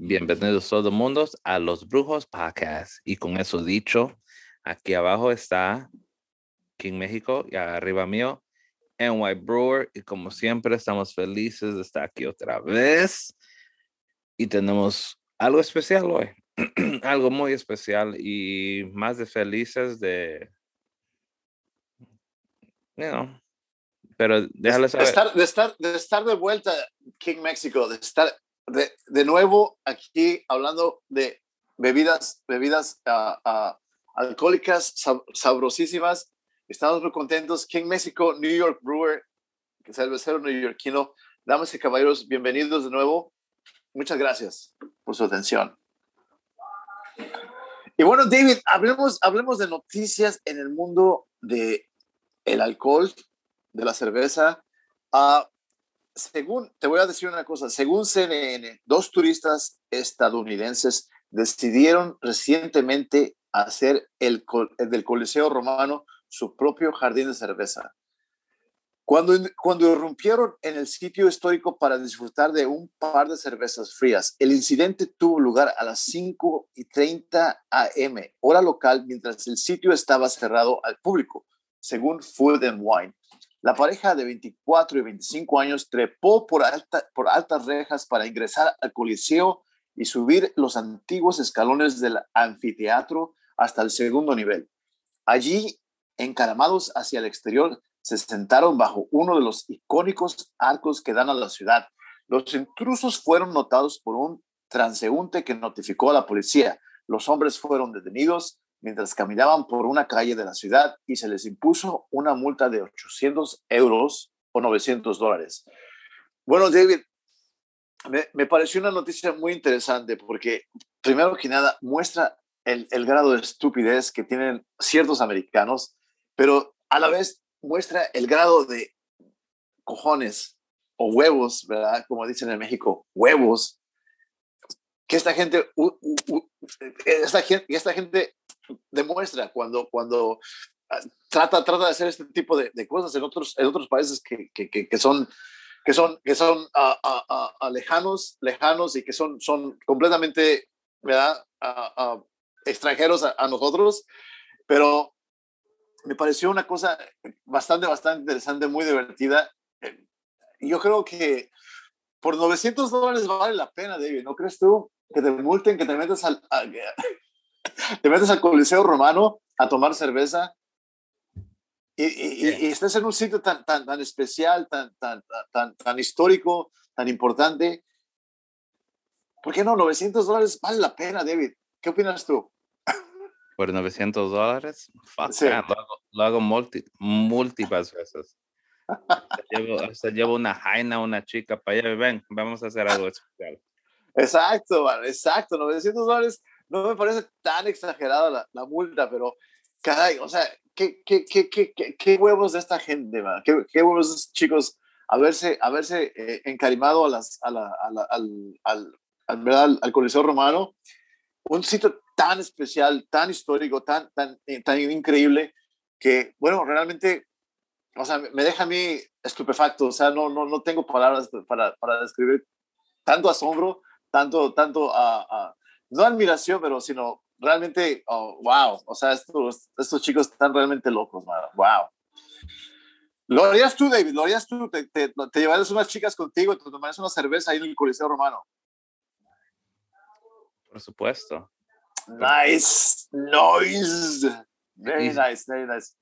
Bienvenidos todo el mundo a Los Brujos Podcast. Y con eso dicho, aquí abajo está King México y arriba mío, NY Brewer. Y como siempre, estamos felices de estar aquí otra vez. Y tenemos algo especial hoy. algo muy especial y más de felices de... You know, pero déjale saber. De estar, de estar, de estar de vuelta, King México, de estar de, de nuevo aquí hablando de bebidas, bebidas uh, uh, alcohólicas sab sabrosísimas. Estamos muy contentos. King México, New York Brewer, cervecero neoyorquino. Damas y caballeros, bienvenidos de nuevo. Muchas gracias por su atención. Y bueno, David, hablemos, hablemos de noticias en el mundo de el alcohol, de la cerveza. Uh, según, te voy a decir una cosa, según CNN, dos turistas estadounidenses decidieron recientemente hacer el, del Coliseo Romano su propio jardín de cerveza. Cuando, cuando irrumpieron en el sitio histórico para disfrutar de un par de cervezas frías, el incidente tuvo lugar a las 5 y 30 am, hora local, mientras el sitio estaba cerrado al público, según Food and Wine. La pareja de 24 y 25 años trepó por, alta, por altas rejas para ingresar al Coliseo y subir los antiguos escalones del anfiteatro hasta el segundo nivel. Allí, encaramados hacia el exterior, se sentaron bajo uno de los icónicos arcos que dan a la ciudad. Los intrusos fueron notados por un transeúnte que notificó a la policía. Los hombres fueron detenidos mientras caminaban por una calle de la ciudad y se les impuso una multa de 800 euros o 900 dólares. Bueno, David, me, me, pareció una noticia muy interesante porque, primero que nada, muestra el, el, grado de estupidez que tienen ciertos americanos, pero a la vez muestra el grado de cojones o huevos, ¿verdad? Como dicen en México, huevos, que esta gente, uh, uh, uh, esta gente, esta gente demuestra cuando, cuando ah, trata, trata de hacer este tipo de, de cosas en otros, en otros países que, que, que, son que son, que son uh, uh, lejanos, lejanos y que son, son completamente ¿verdad? extranjeros a, nosotros, pero me pareció una cosa bastante, bastante interesante, muy divertida. Yo creo que por 900 dólares vale la pena, David, ¿no crees tú? Que te multen, que te metas al, a, te metes al Coliseo Romano a tomar cerveza y, y, y, estás en un sitio tan, tan, tan especial, tan, tan, tan, tan histórico, tan importante. ¿Por qué no? 900 dólares vale la pena, David. ¿Qué opinas tú? Por 900 dólares, sí. lo hago, lo hago multi, múltiples veces. hasta, llevo, hasta llevo una jaina, una chica para allá, ven, vamos a hacer algo especial. Exacto, man, exacto, 900 dólares no me parece tan exagerada la, la multa, pero caray, o sea, ¿qué, qué, qué, qué, huevos de esta gente, man? ¿Qué, ¿Qué, huevos de estos chicos haberse, haberse eh, encarimado a las, a la, a la, al, al, al, al Coliseo Romano? Un sitio tan especial, tan histórico, tan, tan, eh, tan increíble, que, bueno, realmente, o sea, me deja a mí estupefacto, o sea, no, no, no tengo palabras para, para describir tanto asombro, tanto, tanto uh, uh, no admiración, pero sino realmente, oh, wow, o sea, estos, estos chicos están realmente locos, man. wow. Lo harías tú, David, lo harías tú, te, te, te llevarías unas chicas contigo, te tomarías una cerveza ahí en el Coliseo Romano. Por supuesto. Nice, nice, very nice, very nice.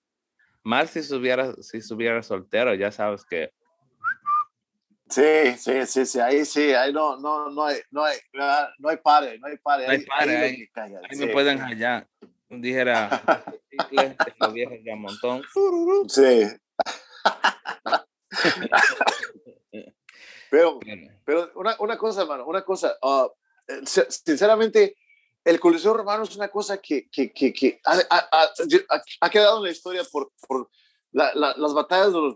Más si estuviera, si estuviera soltero, ya sabes que Sí, sí, sí, sí, ahí sí, ahí no, no, no hay, no hay, no hay pare, no hay pare. No hay pare, ahí, ahí, ahí, ahí sí. me pueden hallar. Dijera, los viejos de montón. Sí. pero, pero una, una cosa, hermano, una cosa, uh, sinceramente, el Coliseo Romano es una cosa que, que, que, que ha, ha, ha, ha, quedado en la historia por, por la, la, las batallas de los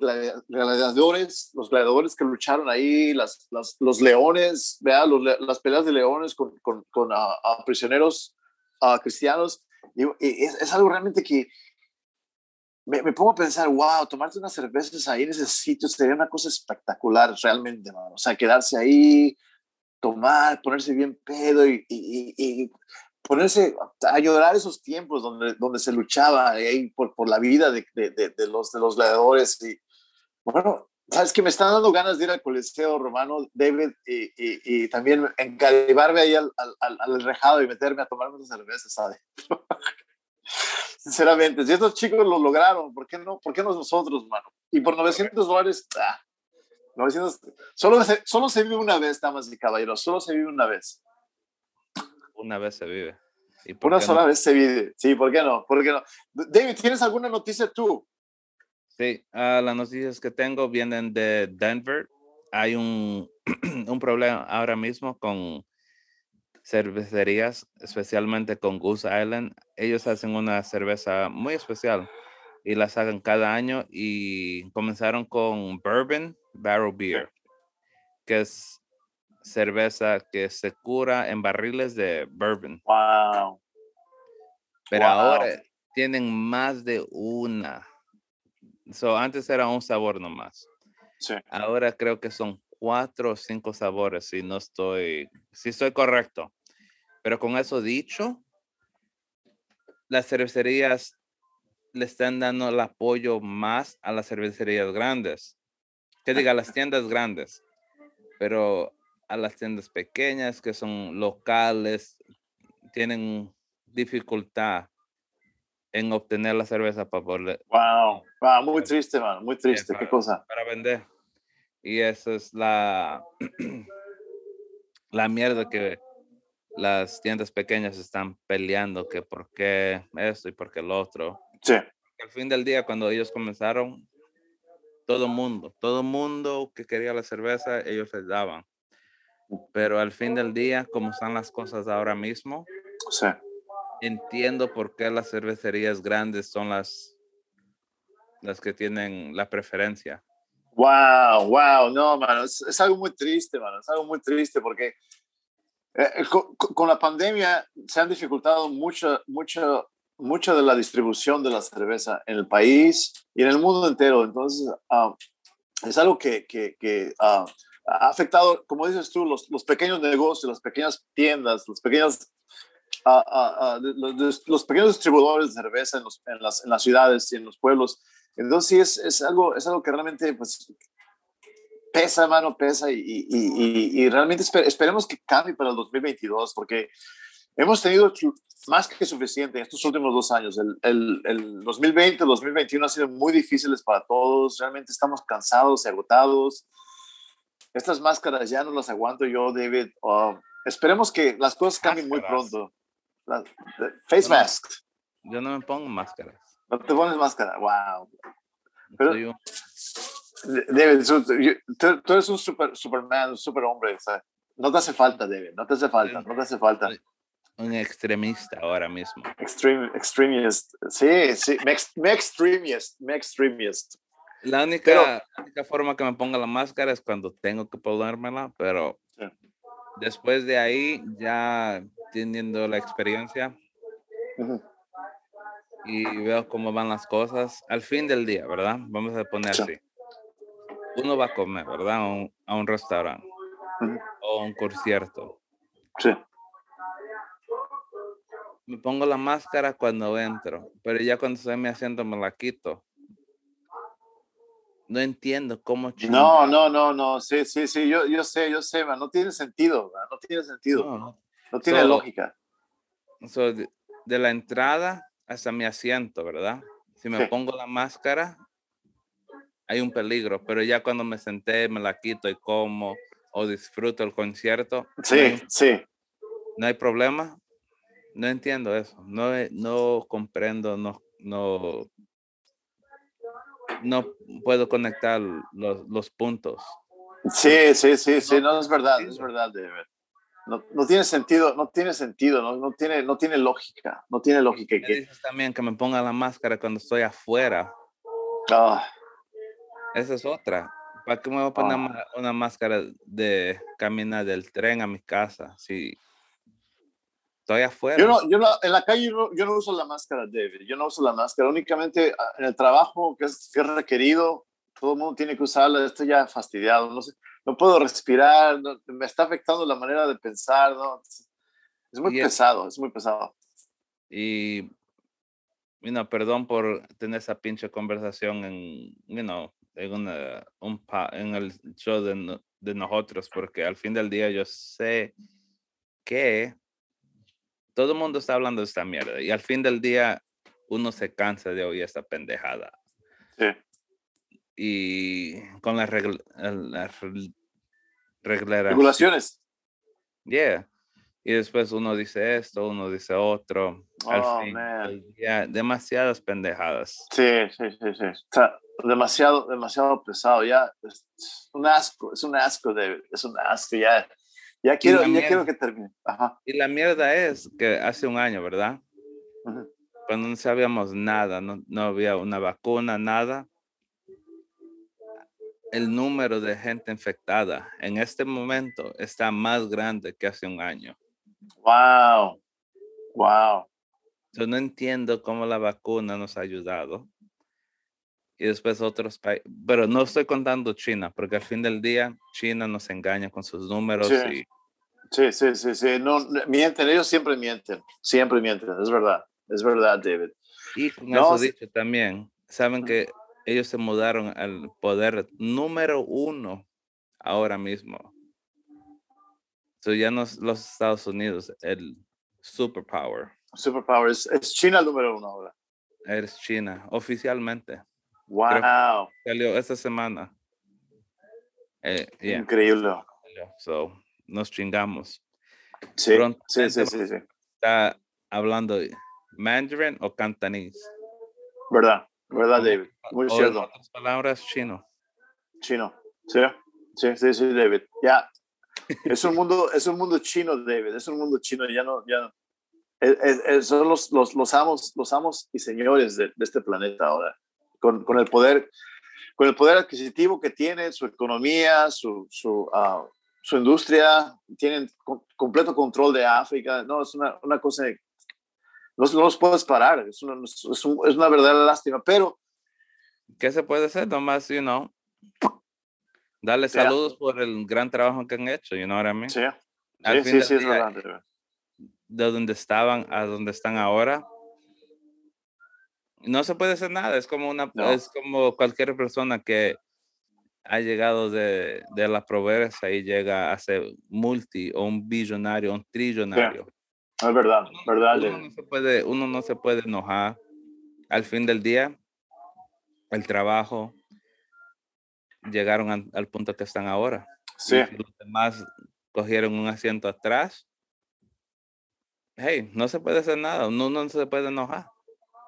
gladiadores, los gladiadores que lucharon ahí, las, las los leones, ¿verdad? Los, las peleas de leones con, con, con uh, prisioneros uh, cristianos. Y, y es, es, algo realmente que me, me, pongo a pensar, wow, tomarte unas cervezas ahí en ese sitio sería una cosa espectacular realmente. O sea, quedarse ahí, tomar, ponerse bien pedo y, y, y ponerse a llorar esos tiempos donde, donde se luchaba ahí por, por la vida de, de, de, los, de los gladiadores. Y bueno, sabes que me están dando ganas de ir al Coliseo Romano, David, y, y, y también encalibarme ahí al, al, al, rejado y meterme a tomarme una cerveza, ¿sabes? Sinceramente, si estos chicos lo lograron, ¿por qué no, por qué no nosotros, mano? Y por 900 dólares, ah, 900, solo, se, solo se vive una vez, damas y caballeros, solo se vive una vez. Una vez se vive. ¿Y una sola no? vez se vive. Sí, ¿por qué no? ¿Por qué no? David, ¿tienes alguna noticia tú? Sí, uh, las noticias que tengo vienen de Denver. Hay un, un problema ahora mismo con cervecerías, especialmente con Goose Island. Ellos hacen una cerveza muy especial y la sacan cada año y comenzaron con Bourbon Barrel Beer, que es cerveza que se cura en barriles de bourbon. Wow. Pero wow. ahora tienen más de una. So, antes era un sabor nomás. Sí. Ahora creo que son cuatro o cinco sabores, si no estoy, si estoy correcto. Pero con eso dicho, las cervecerías le están dando el apoyo más a las cervecerías grandes. Que diga, las tiendas grandes. Pero a las tiendas pequeñas que son locales, tienen dificultad en obtener la cerveza para poder. Wow, wow muy triste, man, muy triste, para, qué cosa. Para vender. Y esa es la, la mierda que las tiendas pequeñas están peleando, que por qué esto y por qué lo otro. Sí. Al fin del día, cuando ellos comenzaron, todo mundo, todo mundo que quería la cerveza, ellos les daban. Pero al fin del día, como están las cosas ahora mismo, sí. entiendo por qué las cervecerías grandes son las, las que tienen la preferencia. Wow, wow, no, mano, es, es algo muy triste, mano, es algo muy triste porque eh, con, con, la pandemia se han dificultado mucho, mucho, mucho de la distribución de la cerveza en el país y en el mundo entero. Entonces, uh, es algo que, que, que uh, ha afectado, como dices tú, los, los, pequeños negocios, las pequeñas tiendas, los pequeños, uh, los, los, pequeños distribuidores de cerveza en, los, en, las, en, las, ciudades y en los pueblos. Entonces, sí, es, es, algo, es algo que realmente pues, pesa, mano, pesa y, y, y, y realmente esper, esperemos que cambie para el 2022 porque hemos tenido más que suficiente en estos últimos dos años. El, el, el 2020, el 2021 han sido muy difíciles para todos. Realmente estamos cansados y agotados. Estas máscaras ya no las aguanto yo, David. Uh, esperemos que las cosas cambien máscaras. muy pronto. La, face no, mask. Yo no me pongo máscaras. No te pones máscara. Wow. Pero, David, tú, tú, eres un super, superman, un super hombre. O sea, no te hace falta, David. No te hace falta. No te hace falta. Un extremista ahora mismo. Extreme, extremist. Sí, sí. Me, me extremist. Me extremist. La única, pero, la única forma que me ponga la máscara es cuando tengo que ponérmela, pero sí. después de ahí, ya teniendo la experiencia uh -huh. y veo cómo van las cosas, al fin del día, ¿verdad? Vamos a poner Sí. así. Uno va a comer, ¿verdad? A un, a un restaurante uh -huh. o a un concierto. Sí. Me pongo la máscara cuando entro, pero ya cuando estoy me haciendo me la quito. No entiendo cómo. No, no, no, no. Sí, sí, sí. Yo, yo sé, yo sé, man. No tiene sentido, man. No tiene sentido. No, no tiene so, lógica. So de, de, la entrada hasta mi asiento, ¿verdad? Si me sí. pongo la máscara, hay un peligro, pero ya cuando me senté, me la quito y como o disfruto el concierto. Sí, no sí. No hay problema. No entiendo eso. No, no comprendo, no, no, no puedo conectar los, los puntos. Sí, sí, sí, sí, no, no es verdad, es verdad, David. No, no, tiene sentido, no tiene sentido, no, no, tiene, no tiene lógica, no tiene lógica. Me que... dices también que me ponga la máscara cuando estoy afuera. Oh. Esa es otra. ¿Para qué me voy a poner oh. una máscara de caminar del tren a mi casa? Si estoy afuera. Yo no, yo no, en la calle yo no, yo no, uso la máscara, David. Yo no uso la máscara. Únicamente ah, en el trabajo que es, que es requerido, todo el mundo tiene que usarla. Estoy ya fastidiado. No sé. no puedo respirar, me está afectando la manera de pensar, ¿no? Es muy pesado, es muy pesado. Y, you perdón por tener esa pinche conversación en, you know, en, una, un en el show de, de nosotros, porque al fin del día yo sé que todo el mundo está hablando de esta mierda y al fin del día uno se cansa de oír esta pendejada. Sí. Y con las, regulaciones. Yeah. Y después uno dice esto, uno dice otro. Al oh, fin, demasiadas pendejadas. Sí, sí, sí, sí. Está demasiado, demasiado pesado. Ya es un asco, es un asco, David. Es un asco. Ya, ya, quiero, ya quiero que termine. Ajá. Y la mierda es que hace un año, ¿verdad? Cuando no sabíamos nada, no, no había una vacuna, nada el número de gente infectada en este momento está más grande que hace un año. Wow, wow. Yo no entiendo cómo la vacuna nos ha ayudado. Y después otros países, pero no estoy contando China, porque al fin del día China nos engaña con sus números. Sí, sí, sí, sí, sí. No, mienten, ellos siempre mienten, siempre mienten, es verdad, es verdad, David. Y con eso dicho también, saben que ellos se mudaron al poder número uno ahora mismo. So ya no los Estados Unidos, el superpower. Superpower es, China el número uno ahora. Es China, oficialmente. Wow. Salió esta semana. Eh, Increíble. So, nos chingamos. Sí, sí, sí, sí, sí. Está hablando mandarin o cantonés. ¿Verdad? ¿Verdad, David? Muy cierto. Palabras chino. Chino. Sí, sí, sí, sí, David. Ya. Es un mundo, es un mundo chino, David. Es un mundo chino. Ya no, ya son los, los, los, amos, los amos y señores de, este planeta ahora. Con, con, el poder, con el poder adquisitivo que tiene, su economía, su, su, ah, su industria, tienen completo control de África. No, es una, una cosa no, los puedes parar, es una, es, es una verdadera lástima, pero... ¿Qué se puede hacer? Nomás, you know, darle saludos por el gran trabajo que han hecho, you know what I mean? Sí, sí, sí, es verdad. De donde estaban a donde están ahora, no se puede hacer nada, es como una, es como cualquier persona que ha llegado de, de la pobreza y llega a ser multi o un billonario, un trillonario. Es verdad, verdad. Uno no, se puede, uno no se puede enojar. Al fin del día, el trabajo llegaron al punto que están ahora. Sí. los demás cogieron un asiento atrás. Hey, no se puede hacer nada, uno no se puede enojar.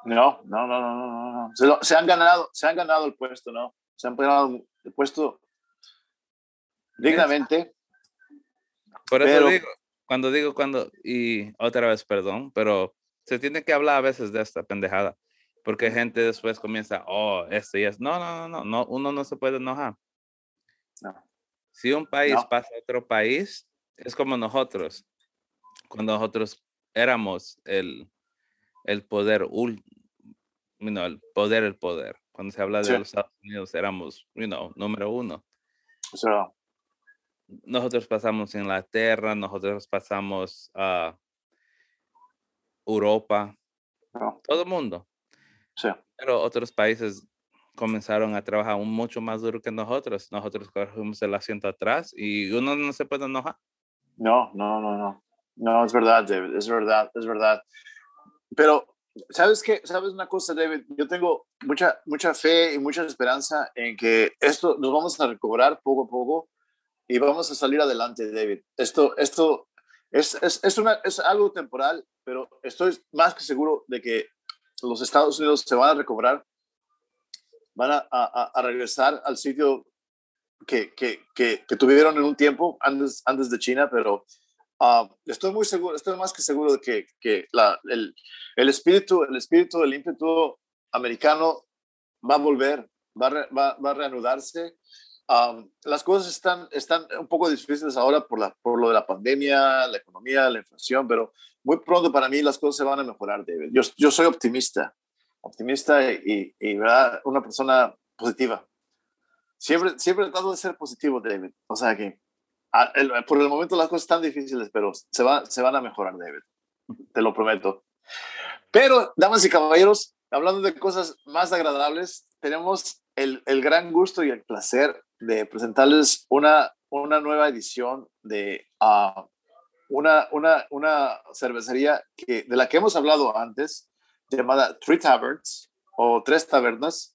No, no, no, no, no, no. Se, se, han ganado, se han ganado el puesto, ¿no? Se han ganado el puesto dignamente. Por eso digo, cuando digo cuando, y otra vez, perdón, pero se tiene que hablar a veces de esta pendejada, porque gente después comienza, oh, esto y es. No, no, no, no, uno no se puede enojar. No. Si un país pasa a otro país, es como nosotros, cuando nosotros éramos el, el poder, you el poder, el poder. Cuando se habla de los Estados Unidos, éramos, you know, número uno. Eso nosotros pasamos Inglaterra, nosotros pasamos a Europa, todo el mundo. Sí. Pero otros países comenzaron a trabajar mucho más duro que nosotros. Nosotros cogimos el asiento atrás y uno no se puede enojar. No, no, no, no. No, es verdad, David, es verdad, es verdad. Pero, ¿sabes qué? ¿Sabes una cosa, David? Yo tengo mucha, mucha fe y mucha esperanza en que esto nos vamos a recobrar poco a poco y vamos a salir adelante, David. Esto, esto es, es, es, una, es algo temporal, pero estoy más que seguro de que los Estados Unidos se van a recobrar, van a, a, regresar al sitio que, que, que, tuvieron en un tiempo antes, antes de China, pero ah, estoy muy seguro, estoy más que seguro de que, que la, el, el, espíritu, el espíritu, el ímpetu americano va a volver, va va, va a reanudarse las cosas están, están un poco difíciles ahora por, la, por lo de la pandemia, la economía, la inflación, pero muy pronto para mí las cosas se van a mejorar, David. Yo, yo soy optimista, optimista y, y ¿verdad? una persona positiva. siempre, siempre trato de ser positivo, David. O sea que por el momento las cosas están difíciles, pero se, va, se van a mejorar, David. Te lo prometo. Pero, damas y caballeros, hablando de cosas más agradables, tenemos el, el gran gusto y el placer de presentarles una, una nueva edición de uh, una, una, una cervecería que, de la que hemos hablado antes, llamada Three Taverns o Tres Tabernas,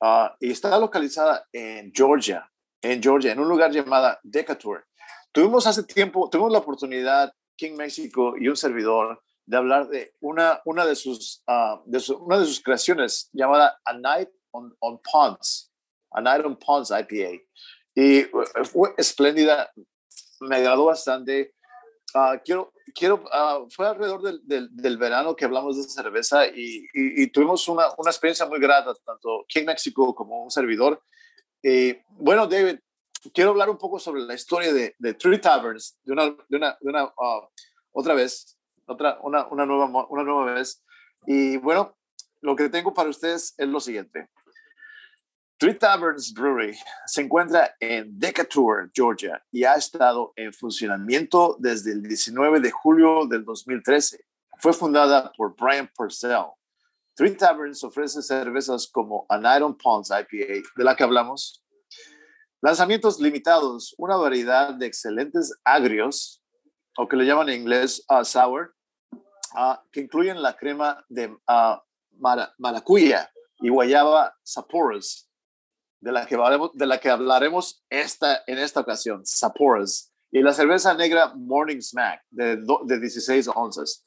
uh, y está localizada en Georgia, en Georgia, en un lugar llamado Decatur. Tuvimos hace tiempo, tuvimos la oportunidad, King México y un servidor, de hablar de una, una, de, sus, uh, de una de sus creaciones llamada A Night on, on Ponds, A Night on Ponds IPA. Y eh, fue espléndida, me agradó bastante. Uh, quiero, quiero, uh, fue alrededor del, del, del, verano que hablamos de cerveza y, y, y tuvimos una, una, experiencia muy grata, tanto King México como un servidor. Y bueno, David, quiero hablar un poco sobre la historia de, de Three Taverns, de una, de una, de una otra vez, otra, una, una, nueva, una nueva vez. Y bueno, lo que tengo para ustedes es lo siguiente. Three Taverns Brewery se encuentra en Decatur, Georgia, y ha estado en funcionamiento desde el 19 de julio del 2013. Fue fundada por Brian Purcell. Three Taverns ofrece cervezas como An Iron Ponds IPA, de la que hablamos, lanzamientos limitados, una variedad de excelentes agrios, o que le llaman en inglés uh, sour, uh, que incluyen la crema de uh, maracuya y guayaba Sapporo's, de la que de la que hablaremos esta, en esta ocasión, Sapporo's, y la cerveza negra Morning Smack de, de 16 onzas.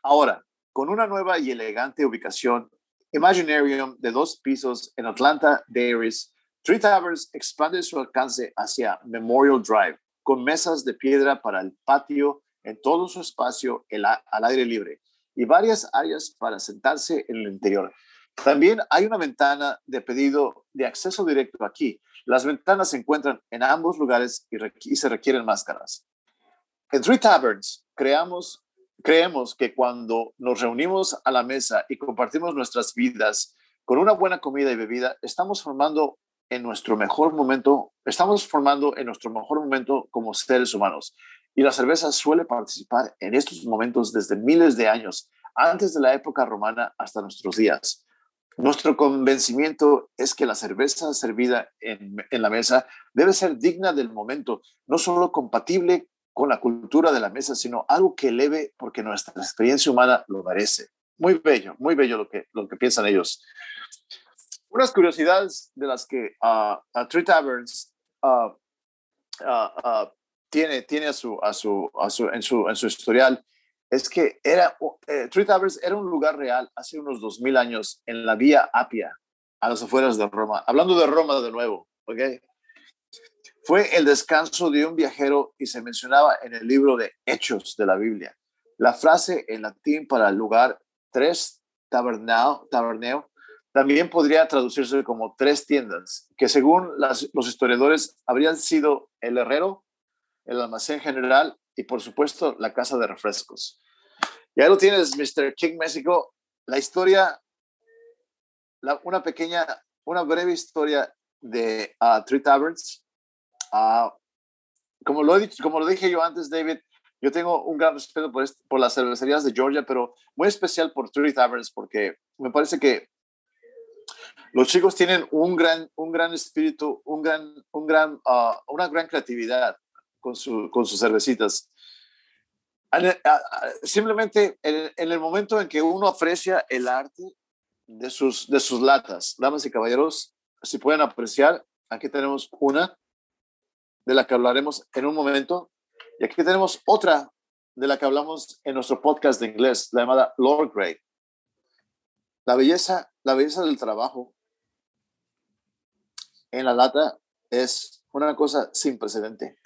Ahora, con una nueva y elegante ubicación, Imaginarium de dos pisos en Atlanta Dairies, Three Taverns expande su alcance hacia Memorial Drive, con mesas de piedra para el patio en todo su espacio al aire libre y varias áreas para sentarse en el interior. También hay una ventana de pedido de acceso directo aquí. Las ventanas se encuentran en ambos lugares y, se requieren máscaras. En Three Taverns creamos, creemos que cuando nos reunimos a la mesa y compartimos nuestras vidas con una buena comida y bebida, estamos formando en nuestro mejor momento, estamos formando en nuestro mejor momento como seres humanos. Y la cerveza suele participar en estos momentos desde miles de años, antes de la época romana hasta nuestros días. Nuestro convencimiento es que la cerveza servida en, la mesa debe ser digna del momento, no solo compatible con la cultura de la mesa, sino algo que eleve porque nuestra experiencia humana lo merece. Muy bello, muy bello lo que, lo que piensan ellos unas curiosidades de las que uh, Three Taverns uh, tiene, tiene a su, a su, a su, en, su, en su historial es que era, eh, Taverns era un lugar real hace unos 2000 años en la vía Apia, a las afueras de Roma. Hablando de Roma de nuevo, ¿ok? Fue el descanso de un viajero y se mencionaba en el libro de Hechos de la Biblia. La frase en latín para el lugar tres taberneo también podría traducirse como tres tiendas, que según los historiadores habrían sido el herrero, el almacén general y por supuesto la casa de refrescos. Ya lo tienes, Mr. King México. La historia, una pequeña, una breve historia de uh, Three Taverns. Uh, como, lo he dicho, como lo dije yo antes, David, yo tengo un gran respeto por, por las cervecerías de Georgia, pero muy especial por Three Taverns porque me parece que los chicos tienen un gran, un gran espíritu, un gran, un gran, uh, una gran creatividad con, su, con sus cervecitas. Simplemente en, el momento en que uno aprecia el arte de sus, de sus latas, damas y caballeros, si pueden apreciar, aquí tenemos una de la que hablaremos en un momento, y aquí tenemos otra de la que hablamos en nuestro podcast de inglés, la llamada Lord Grey. La belleza, la belleza del trabajo en la lata es una cosa sin precedente.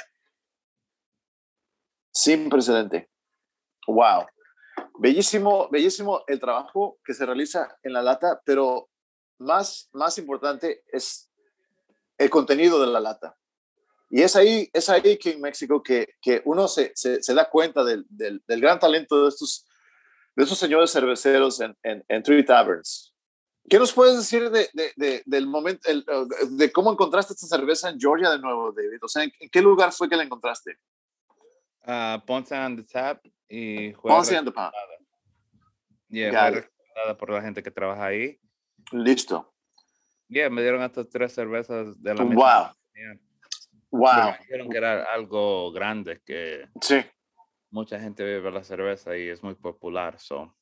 Sin precedente. Wow. Bellísimo, bellísimo el trabajo que se realiza en la lata, pero más, más importante es el contenido de la lata. Y es ahí, es ahí que en México que, que uno se, se, se da cuenta del, del, del, gran talento de estos, de estos señores cerveceros en, en, en Three Taverns. ¿Qué nos puedes decir de, de, de, del momento, el, de cómo encontraste esta cerveza en Georgia de nuevo, David? O sea, ¿en, en qué lugar fue que la encontraste? Uh, Ponce and the Tap y Ponce and the Tap. Yeah, recomendada por la gente que trabaja ahí. Listo. Yeah, me dieron estas tres cervezas de la Wow. Wow. Me dijeron que era algo grande, que sí. mucha gente bebe la cerveza y es muy popular. So.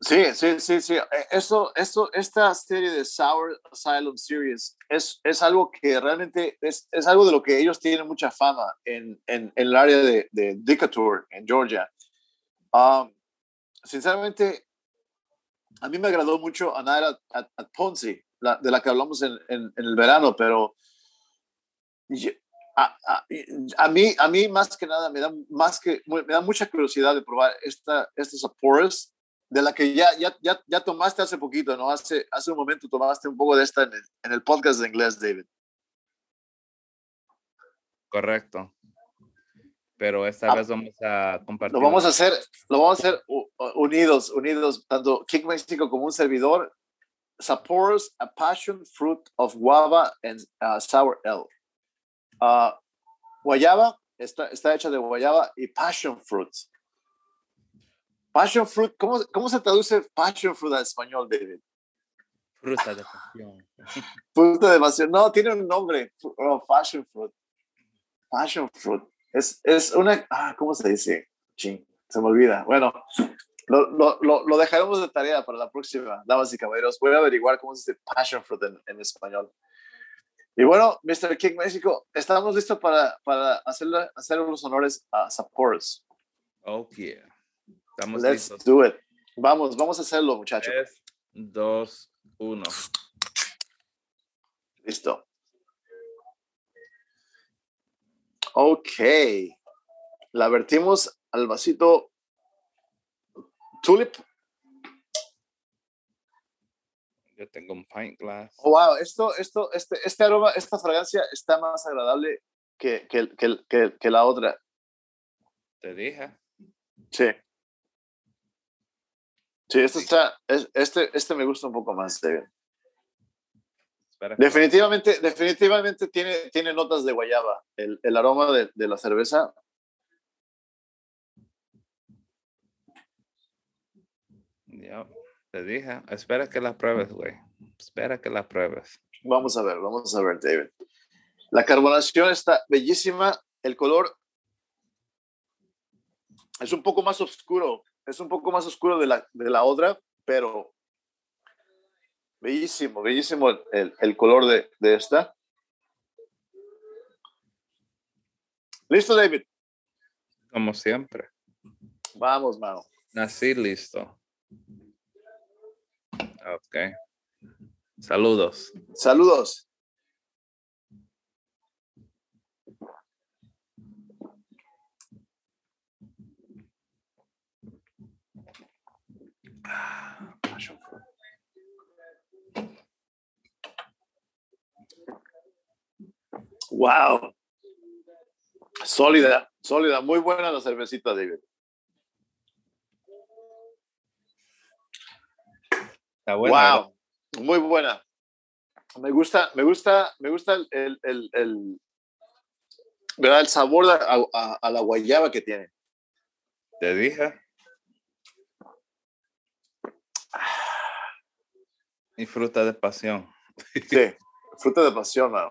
Sí, sí, sí, sí. Esto, esto, esta serie de Sour Asylum Series es, es algo que realmente es, es algo de lo que ellos tienen mucha fama en, en, en el área de, de Decatur, en Georgia. Um, sinceramente, a mí me agradó mucho a Naira at, at Ponzi, la, de la que hablamos en, en, en el verano, pero a, a, a, mí, a mí más que nada me da, más que, me da mucha curiosidad de probar esta, Apores de la que ya, ya, ya, ya tomaste hace poquito, ¿no? Hace, hace un momento tomaste un poco de esta en el, en el podcast de inglés, David. Correcto. Pero esta ah, vez vamos a compartir. Lo vamos a hacer, lo vamos a hacer unidos, unidos, tanto Kick México como un servidor. Sapporo's a passion fruit of guava and uh, sour ale. Uh, guayaba está, está hecha de guayaba y passion fruit. Passion fruit, ¿cómo, ¿cómo se traduce passion fruit al español, David? Fruta de pasión. Fruta de pasión. No, tiene un nombre. Oh, passion fruit. Passion fruit. Es, es una. Ah, ¿Cómo se dice? Ching, se me olvida. Bueno, lo, lo, lo, lo, dejaremos de tarea para la próxima, damas y caballeros. Voy a averiguar cómo se dice passion fruit en, en español. Y bueno, Mr. King México, estamos listos para, para hacerle, hacer los honores a Sapporo's. Oh, yeah. Estamos Let's listos. do it. Vamos, vamos a hacerlo, muchachos. 3, 2, 1. Listo. Ok. La vertimos al vasito Tulip. Yo tengo un pint glass. Oh, wow, esto, esto, este, este aroma, esta fragancia está más agradable que, que, que, que, la otra. Te dije. Sí. Sí, este, está, este, este me gusta un poco más, David. Definitivamente, definitivamente tiene, tiene notas de guayaba. El, el aroma de, de, la cerveza. Ya, te dije. Espera que la pruebes, güey. Espera que la pruebes. Vamos a ver, vamos a ver, David. La carbonación está bellísima. El color es un poco más oscuro es un poco más oscuro de la, de la otra, pero bellísimo, bellísimo el, el color de, de, esta. ¿Listo, David? Como siempre. Vamos, mano. Nací listo. Ok. Saludos. Saludos. Wow. Sólida, sólida, muy buena la cervecita, David. Está buena. Wow, muy buena. Me gusta, me gusta, me gusta el, el, el, el ¿verdad? el sabor a, a, a, la guayaba que tiene. Te dije. Y fruta de pasión. Sí, fruta de pasión, mano.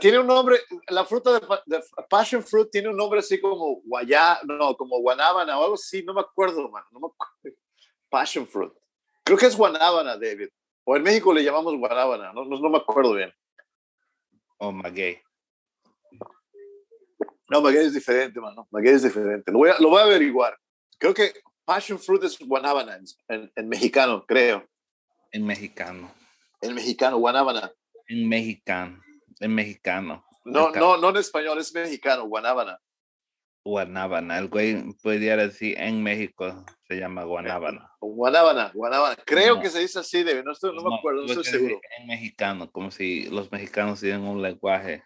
Tiene un nombre, la fruta de, de, passion fruit tiene un nombre así como guayá, no, como guanábana o algo así, no me acuerdo, mano, no me acuerdo. Passion fruit. Creo que es guanábana, David. O en México le llamamos guanábana, no, no, no me acuerdo bien. O maguey. No, maguey es diferente, mano. Maguey es diferente. Lo voy a, lo voy a averiguar. Creo que passion fruit es guanábana en, en mexicano, creo. En mexicano. En mexicano, guanábana. En mexicano. En mexicano. No, no, no en español, es mexicano, guanábana. Guanábana. El güey podría decir en México se llama guanábana. Guanábana, guanábana. Creo no. que se dice así, David. No, estoy, no, no me acuerdo, no estoy seguro. En mexicano, como si los mexicanos tienen un lenguaje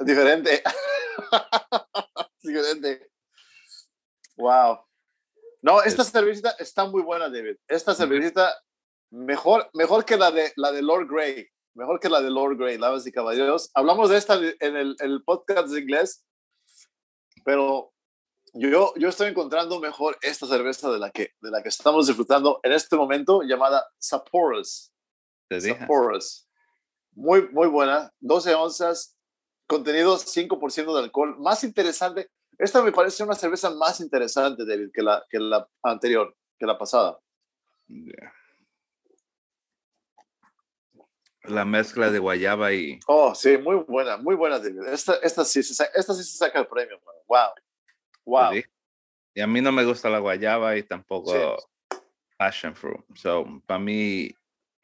diferente. diferente. Wow. No, esta cervecita está muy buena, David. Esta cervecita Mejor, mejor que la de, la de Lord Grey. Mejor que la de Lord Grey, Damas y Caballeros. Hablamos de esta en el, el podcast de inglés, pero yo, yo estoy encontrando mejor esta cerveza de la, que, de la que estamos disfrutando en este momento, llamada Sapporo's. Sapporo's. Muy, muy buena. 12 onzas, contenido 5% de alcohol. Más interesante, esta me parece una cerveza más interesante, David, que la, que la anterior, que la pasada. La mezcla de guayaba y... Oh, sí, muy buena, muy buena, David. Esta, esta, sí, esta sí se saca el premio. Wow. Wow. Y a mí no me gusta la guayaba y tampoco passion fruit. So, para mí,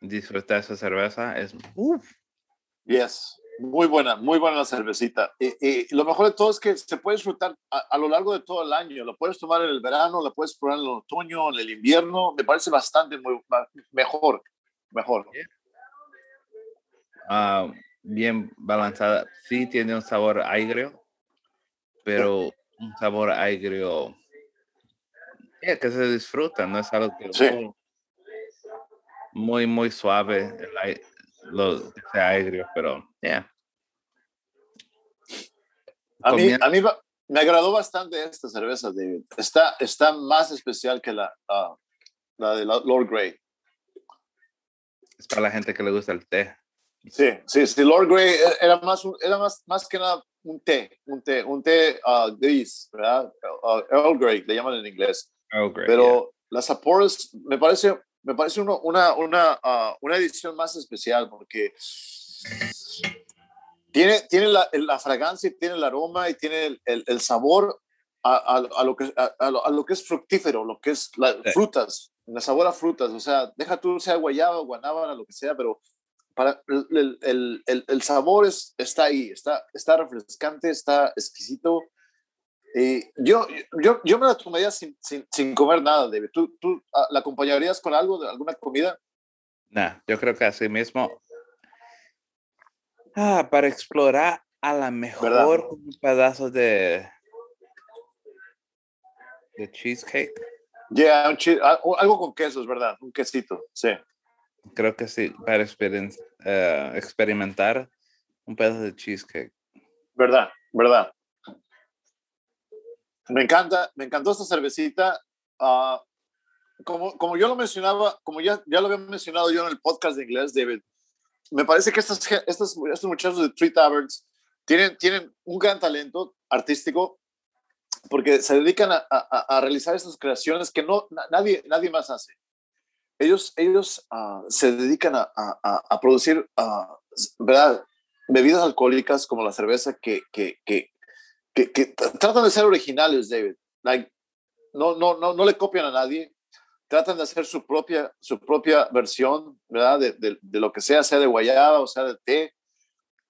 disfrutar esa cerveza es... Yes. Muy buena, muy buena la cervecita. Y, lo mejor de todo es que se puede disfrutar a, lo largo de todo el año. Lo puedes tomar en el verano, lo puedes probar en el otoño, en el invierno. Me parece bastante muy, mejor, mejor. Ah, bien balanzada. Sí tiene un sabor agrio, pero un sabor agrio que se disfruta, no es algo que muy, muy suave, lo que sea agrio, pero ya. A mí, a mí me agradó bastante esta cerveza, David. Está, está más especial que la, ah, la de Lord Grey. Es para la gente que le gusta el té. Sí, sí, sí. Lord Grey era más, era más, más que nada un té, un té, un té uh, gris, ¿verdad? Uh, Earl Grey, le llaman en inglés. Earl Grey, Pero las Sapporo's me parece, me parece uno, una, una, uh, una edición más especial porque tiene, tiene la, la fragancia, tiene el aroma y tiene el, el, sabor a, a, lo que, a, lo, que es fructífero, lo que es las frutas, el sabor a frutas. O sea, deja tú sea guayaba, guanábana, lo que sea, pero para el, el, el, el, sabor es, está ahí, está, está refrescante, está exquisito. Y yo, yo, yo me la tomaría sin, sin, sin comer nada, David. ¿Tú, ¿Tú ah, la acompañarías con algo, de alguna comida? No, yo creo que así mismo. Ah, para explorar a la mejor un pedazo de, de cheesecake. Yeah, algo con queso, es verdad, un quesito, sí creo que sí, para uh, experimentar un pedazo de cheesecake. Verdad, verdad. Me encanta, me encantó esta cervecita. Uh, como, como yo lo mencionaba, como ya, ya lo había mencionado yo en el podcast de inglés, David, me parece que estos, estos, estos muchachos de Three Taverns tienen, tienen un gran talento artístico porque se dedican a, a, a realizar estas creaciones que no, nadie, nadie más hace ellos, ellos ah, se dedican a, a, a producir uh, ¿verdad? bebidas alcohólicas como la cerveza que, que, que, que, tratan de ser originales, David. Like, no, no, no, no le copian a nadie, tratan de hacer su propia, su propia versión, ¿verdad? De, de, de lo que sea, sea de guayaba o sea de té.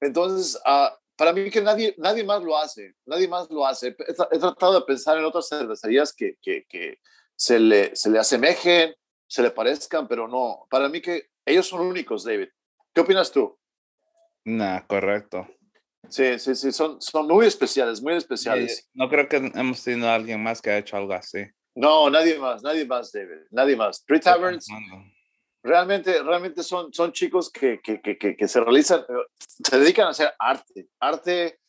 Entonces, uh, para mí que nadie, nadie más lo hace, nadie más lo hace. He, he tratado de pensar en otras cervecerías que, que, que se, le, se le asemejen, se le parezcan, pero no. Para mí que ellos son únicos, David. ¿Qué opinas tú? Nah, correcto. Sí, sí, sí, son, son muy especiales, muy especiales. no creo que hemos tenido a alguien más que ha hecho algo así. No, nadie más, nadie más, David, nadie más. Three Taverns realmente, realmente son, son chicos que, que, que, que, se realizan, se dedican a hacer arte, arte,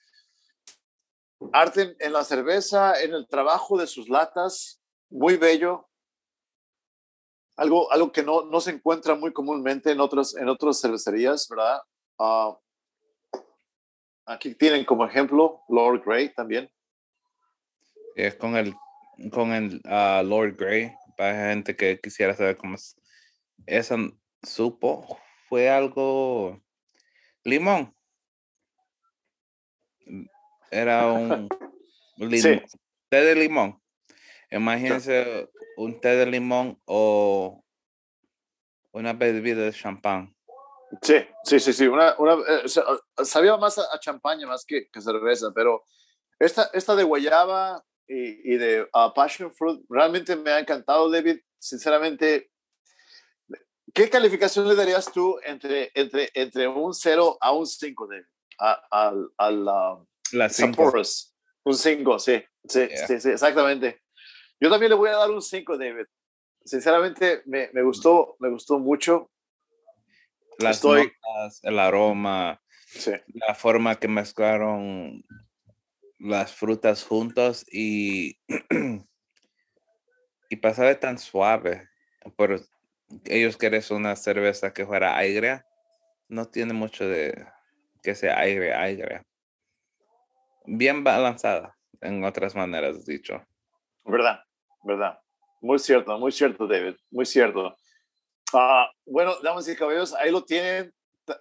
arte en la cerveza, en el trabajo de sus latas, muy bello, algo, algo que no, no se encuentra muy comúnmente en otras, en otras cervecerías, ¿verdad? Ah, aquí tienen como ejemplo Lord Grey también. Es con el, con el ah, Lord Grey, para gente que quisiera saber cómo es. Esa supo, fue algo limón. Era un limón, té de limón. Imagínense un té de limón o una bebida de champán. Sí, sí, sí, sí. Una, una eh, sabía más a, champaña más que, que, cerveza, pero esta, esta de guayaba y, y de uh, passion fruit realmente me ha encantado, David. Sinceramente, ¿qué calificación le darías tú entre, entre, entre un 0 a un 5, David? Al, al, uh, La Un 5, sí, sí, sí, sí, exactamente. Yo también le voy a dar un 5, David. sinceramente me, me gustó, me gustó mucho. Las Estoy- notas, el aroma, Sí. la forma que mezclaron las frutas juntos y, y pasaba tan suave. Pero ellos quieren una cerveza que fuera aire, no tiene mucho de que sea aire, aire. Bien balanzada, en otras maneras dicho. Verdad, verdad. Muy cierto, muy cierto, David, muy cierto. Ah, bueno, damas y caballeros, ahí lo tienen.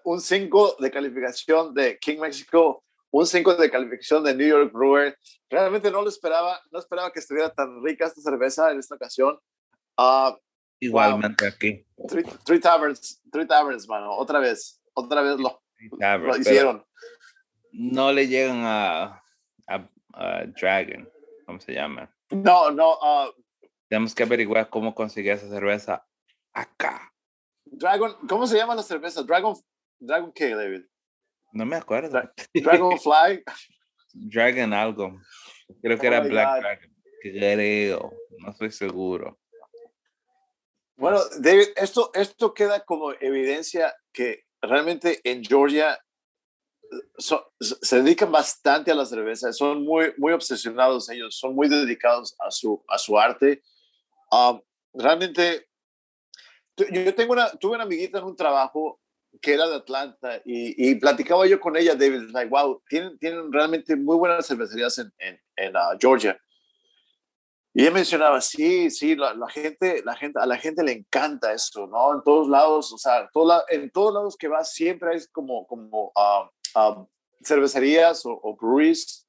Un 5 de calificación de King Mexico, un 5 de calificación de New York Brewer. Realmente no lo esperaba, no esperaba que estuviera tan rica esta cerveza en esta ocasión. Ah, Igualmente aquí. three, Three Taverns, Three Taverns, mano, otra vez, otra vez lo, Ya, lo hicieron. No le llegan a, a, a Dragon, ¿cómo se llama? No, no, ah, Tenemos que averiguar cómo conseguir esa cerveza acá. Dragon, ¿cómo se llama la cerveza? Dragon, Dragon qué, David? No me acuerdo. Dra- Dragonfly. Dragon algo. Creo que Oh era my Black God. Dragon. Creo. No estoy seguro. Bueno, David, esto, esto queda como evidencia que realmente en Georgia se dedican bastante a la cerveza, son muy, muy obsesionados ellos, son muy dedicados a su, a su arte. Um, realmente, yo tengo una, tuve una amiguita en un trabajo que era de Atlanta y, y platicaba yo con ella, David, like, wow, tienen, tienen realmente muy buenas cervecerías en, en, en, ah, Georgia. Y ella mencionaba, sí, sí, la, la gente, la gente, a la gente le encanta esto, ¿no? En todos lados, o sea, todo la- en todos lados que vas siempre hay como, como ah, ah, cervecerías o, o breweries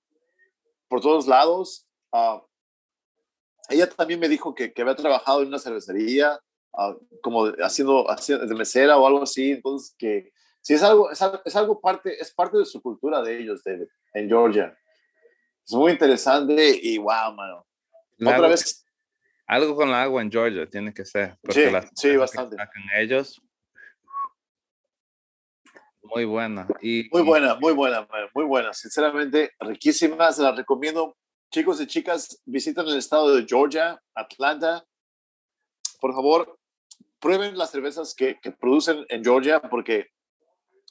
por todos lados. Ah, ella también me dijo que, que había trabajado en una cervecería, ah, como haciendo, haciendo de mesera o algo así, entonces que sí es algo, es, algo- es algo parte, es parte de su cultura de ellos, de, en Georgia. Es muy interesante y wow, mano. Otra agua- vez, Algo con la agua en Georgia tiene que ser. Sí, sí, bastante. ellos. Muy buena. Y, Muy buena, muy buena, muy buena. Sinceramente, riquísima. Se la recomiendo. Chicos y chicas, visiten el estado de Georgia, Atlanta. Por favor, prueben las cervezas que, que producen en Georgia porque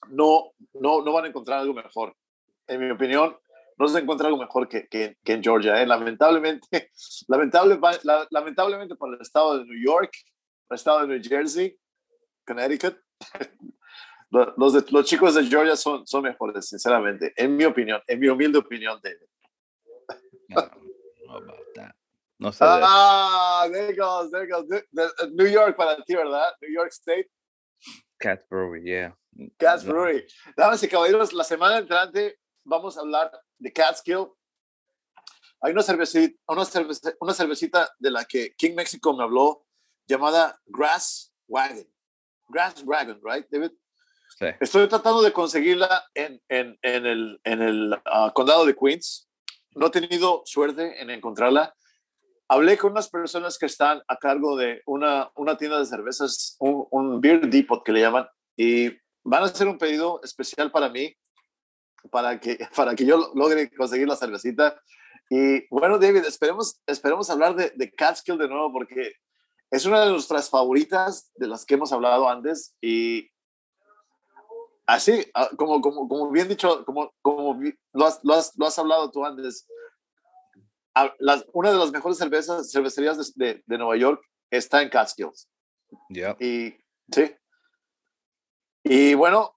no, no, no van a encontrar algo mejor. En mi opinión, no se encuentra algo mejor que, que, que en Georgia. ¿eh? Lamentablemente, lamentable, la- lamentablemente para el estado de New York, el estado de New Jersey, Connecticut, los, de- los chicos de Georgia son, son mejores, sinceramente, en mi opinión, en mi humilde opinión. David. no, no. No sé. Ah, there goes, there goes. De- New York para ti, ¿verdad? New York State, Cat Brewery, yeah. Cats No. Brewery. Damas y caballeros, la semana entrante vamos a hablar de Catskill. Hay una cervecita, una, cervece- una cervecita de la que King Mexico me habló llamada Grass Wagon. Grass Wagon, right, David? Estoy tratando de conseguirla en, en, en el, en el ah, condado de Queens. No he tenido suerte en encontrarla. Hablé con unas personas que están a cargo de una, una tienda de cervezas, un, un beer depot que le llaman, y van a hacer un pedido especial para mí, para que, para que yo logre conseguir la cervecita. Y bueno, David, esperemos, esperemos hablar de, de Catskill de nuevo, porque es una de nuestras favoritas de las que hemos hablado antes. Y así, ah, como, como, como bien dicho, como, como lo, has, lo, has, lo has hablado tú antes, ah, las- una de las mejores cervezas, cervecerías de, de, de Nueva York está en Catskills. Yep. Y sí. Y bueno,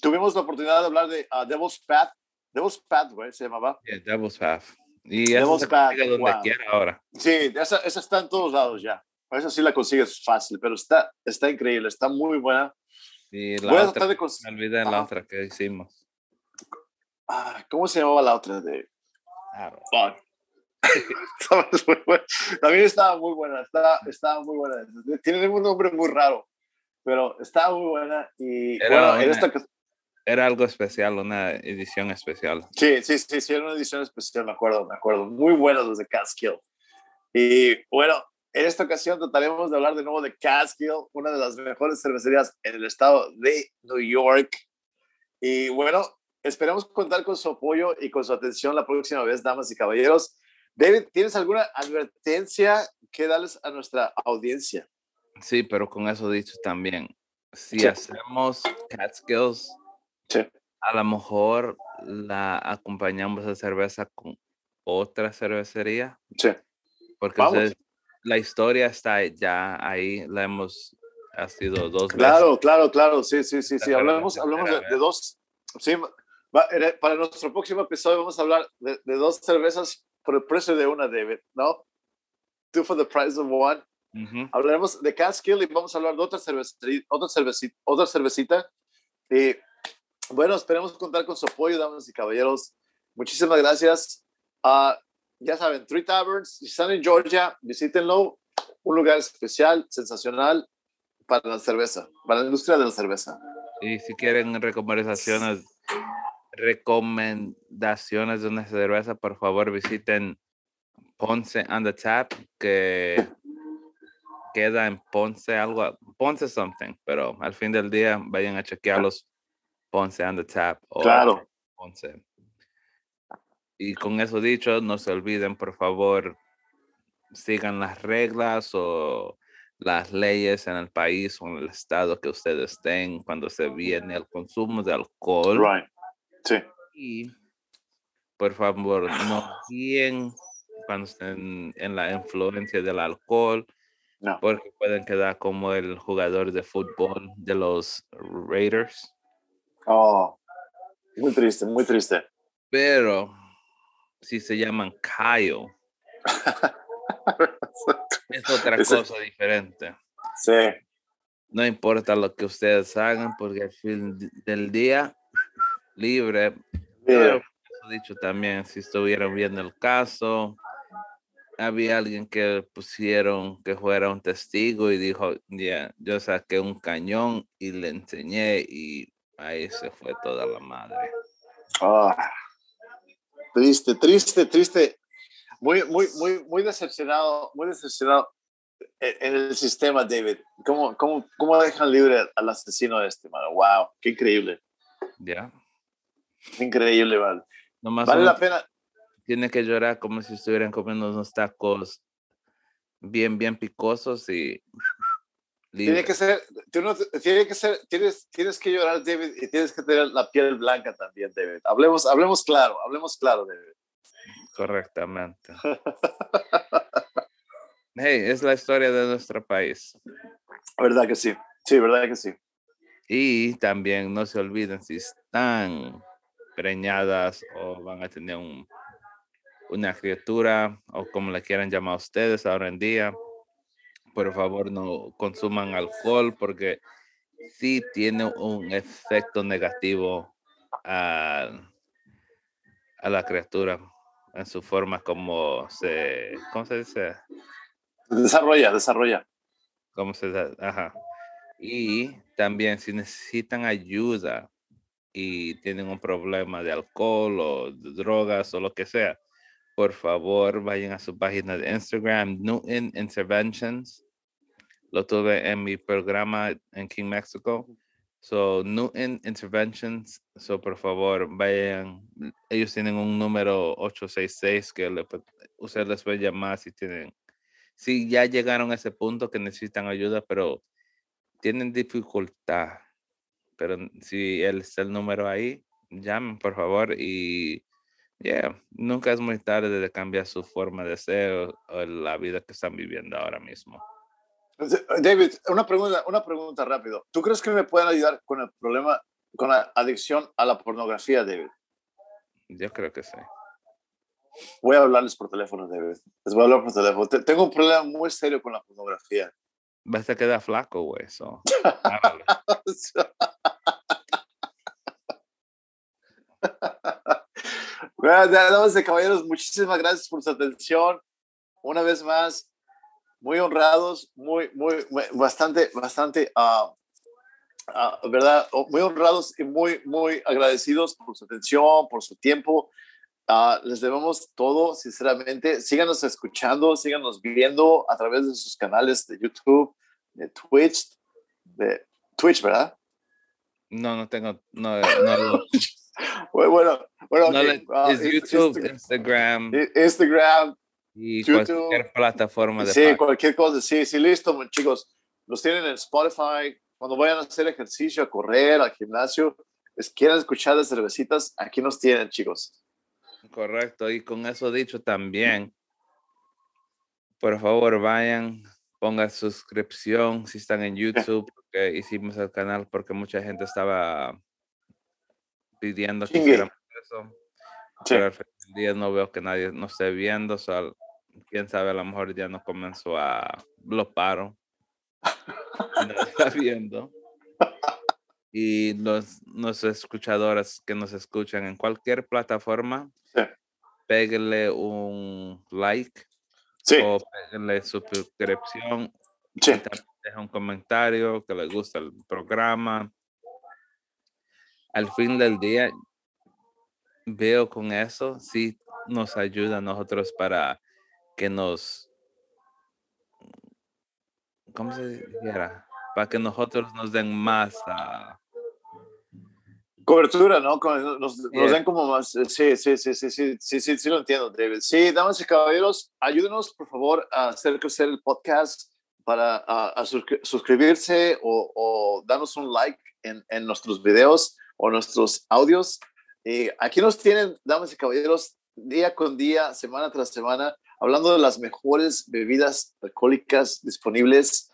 tuvimos la oportunidad de hablar de ah, Devil's Path. Devil's Path, güey, se llamaba. Yeah, Devil's Path. Y Devil's Path, donde wow. quiera ahora. Sí, esa, esa está en todos lados ya. Esa sí la consigues fácil, pero está, está increíble, está muy buena. Y Voy a la tratar otra, de me olvidé la Ajá. otra que hicimos. Ah, ¿Cómo se llamaba la otra? De... Ah. Fuck. Buena. También estaba muy buena, estaba, estaba muy buena. Tiene un nombre muy raro, pero estaba muy buena. Y Era bueno, en una- esta, Era algo especial, una edición especial. Sí, sí, sí, sí, era una edición especial, me acuerdo, me acuerdo. Muy buenos los de Catskill. Y bueno, en esta ocasión trataremos de hablar de nuevo de Catskill, una de las mejores cervecerías en el estado de New York. Y bueno, esperamos contar con su apoyo y con su atención la próxima vez, damas y caballeros. David, ¿tienes alguna advertencia que darles a nuestra audiencia. Sí, pero con eso dicho también, si Sí. hacemos Catskills, Sí. a lo mejor la acompañamos a cerveza con otra cervecería, Sí. porque ustedes- la historia está ya ahí, la hemos ha sido dos veces. Claro, claro, claro. Sí, sí, sí, sí. Hablamos, hablamos de, de dos. Sí, para nuestro próximo episodio vamos a hablar de, de dos cervezas por el precio de una, David, ¿no? Two for the price of one. Ujú. Hablaremos de Catskill y vamos a hablar de otra cervecería, otra cervecita, otra cervecita. Y bueno, esperemos contar con su apoyo, damas y caballeros. Muchísimas gracias. Ah, ya saben, Three Taverns, si están en Georgia, visítenlo. Un lugar especial, sensacional para la cerveza, para la industria de la cerveza. Y si quieren recomendaciones, recomendaciones de una cerveza, por favor visiten Ponce on the Tap, que queda en Ponce, algo, Ponce something, pero al fin del día vayan a chequearlos Ponce on the Tap o Claro. Ponce. Y con eso dicho, no se olviden, por favor, sigan las reglas o las leyes en el país o en el estado que ustedes estén cuando se viene el consumo de alcohol. Right. Sí. Y por favor, no guíen cuando estén en la influencia del alcohol, No. porque pueden quedar como el jugador de fútbol de los Raiders. Oh, muy triste, muy triste. Pero si se llaman Kyle, es otra Ese- cosa diferente. Sí. No importa lo que ustedes hagan, porque al fin del día, libre. Pero, eso dicho también, si estuvieron viendo el caso, había alguien que pusieron que fuera un testigo y dijo, ya, yo saqué un cañón y le enseñé y ahí se fue toda la madre. Ah, triste, triste, triste. Muy, muy, muy, muy decepcionado, muy decepcionado en, el sistema, David. ¿Cómo, cómo, cómo dejan libre al asesino este, mano? Wow, qué increíble. ¿Ya? Qué increíble. Nomás Vale uno la pena. tiene que llorar como si estuvieran comiendo unos tacos bien, bien picosos y Tiene que ser, tiene que ser, tienes, tienes que llorar, David, y tienes que tener la piel blanca también, David. Hablemos, hablemos claro, hablemos claro, David. Correctamente. Hey, es la historia de nuestro país. ¿Verdad que sí? Sí, ¿verdad que sí? Y también no se olviden si están preñadas o van a tener un- una criatura o como le quieran llamar ustedes ahora en día, por favor no consuman alcohol porque sí tiene un efecto negativo a, a la criatura en su forma como se, ¿cómo se dice? Desarrolla, desarrolla. ¿Cómo se? Ajá. Y también si necesitan ayuda y tienen un problema de alcohol o de drogas o lo que sea, por favor vayan a su página de Instagram, Newton Interventions. Lo tuve en mi programa en King Mexico. So, Newton Interventions. So, por favor, vayan. Ellos tienen un número 866 que le, usted les puede llamar si tienen si ya llegaron a ese punto que necesitan ayuda, pero tienen dificultad. Pero si él está el número ahí, llamen por favor y yeah, nunca es muy tarde de cambiar su forma de ser o, o la vida que están viviendo ahora mismo. David, una pregunta, una pregunta rápido. ¿Tú crees que me pueden ayudar con el problema, con la adicción a la pornografía, David? Yo creo que sí. Voy a hablarles por teléfono, David. Les voy a hablar por teléfono. Te- Tengo un problema muy serio con la pornografía. Vas a quedar flaco, güey. so, Bueno, damas y caballeros, muchísimas gracias por su atención. Una vez más, muy honrados, muy, muy, bastante, bastante, ah, ah, ¿verdad? Oh, Muy honrados y muy, muy agradecidos por su atención, por su tiempo. Ah, les debemos todo, sinceramente. Síganos escuchando, síganos viendo a través de sus canales de YouTube, de Twitch, de Twitch, ¿verdad? No, no tengo. No, no, Bueno, bueno, no ok. le- Ah, es Inst- YouTube, Insta- Instagram, I- Instagram, Y cualquier plataforma de Sí, cualquier cosa. Sí, sí, listo, chicos. Los tienen en Spotify. Cuando vayan a hacer ejercicio, a correr, al gimnasio, les quieran escuchar las cervecitas, aquí nos tienen, chicos. Correcto. Y con eso dicho también, por favor, vayan, pongan suscripción si están en YouTube, hicimos el canal porque mucha gente estaba pidiendo que hiciéramos eso. Pero al final del día no veo que nadie nos esté viendo. O quién sabe, a lo mejor ya nos comenzó a los paro. no está viendo. Y los, los escuchadores que nos escuchan en cualquier plataforma, sí. un like o péguenle suscripción. Sí. Deja un comentario que les gusta el programa al fin del día veo con eso, sí nos ayuda a nosotros para que nos, ¿cómo se dijera? Para que nosotros nos den más... Uh, cobertura, ¿no? Nos, nos como más. Eh, sí, sí, sí, sí, sí, sí, sí, sí, lo entiendo, David. Sí, damas y caballeros, ayúdenos, por favor, a hacer crecer el podcast para ah, a, suscribirse o, darnos un like en nuestros videos o nuestros audios eh, aquí nos tienen, damas y caballeros, día con día, semana tras semana, hablando de las mejores bebidas alcohólicas disponibles.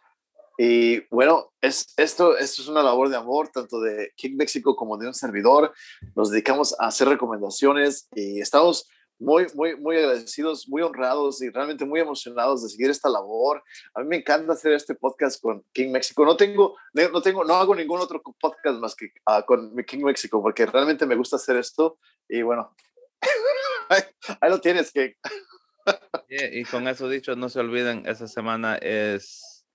Y bueno, es, esto, esto es una labor de amor, tanto de King México como de un servidor. Nos dedicamos a hacer recomendaciones y estamos muy, muy, muy agradecidos, muy honrados y realmente muy emocionados de seguir esta labor. A mí me encanta hacer este podcast con King México. No tengo, no tengo, no hago ningún otro podcast más que uh, con King México porque realmente me gusta hacer esto y bueno, ahí, lo tienes, que y con eso dicho, no se olviden, esa semana es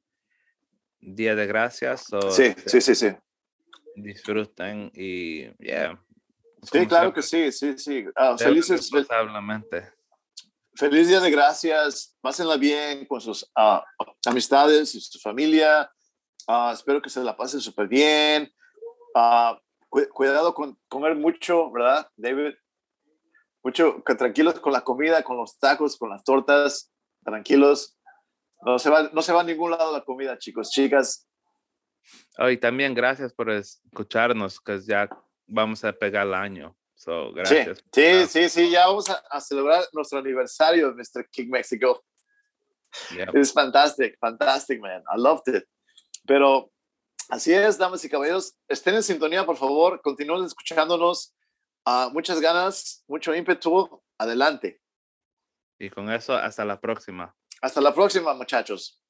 Día de Gracias. sí, sí, sí, sí. Disfruten y, yeah, Sí, claro que sí, sí, sí. Ah, felices. Feliz Día de Gracias. Pásenla bien con sus ah, amistades y su familia. Ah, espero que se la pasen súper bien. cuidado con comer mucho, ¿verdad, David? Mucho, que tranquilos con la comida, con los tacos, con las tortas. Tranquilos. No se va, no se va a ningún lado la comida, chicos, chicas. Oh, y también gracias por escucharnos, que ya vamos a pegar el año. So, gracias. Sí, sí, sí, ya vamos a, celebrar nuestro aniversario, Mr. King Mexico. Es fantástico, fantástico, man. I loved it. Pero así es, damas y caballeros. Estén en sintonía, por favor. Continúen escuchándonos. Uh, muchas ganas, mucho ímpetu. Adelante. Y con eso, hasta la próxima. Hasta la próxima, muchachos.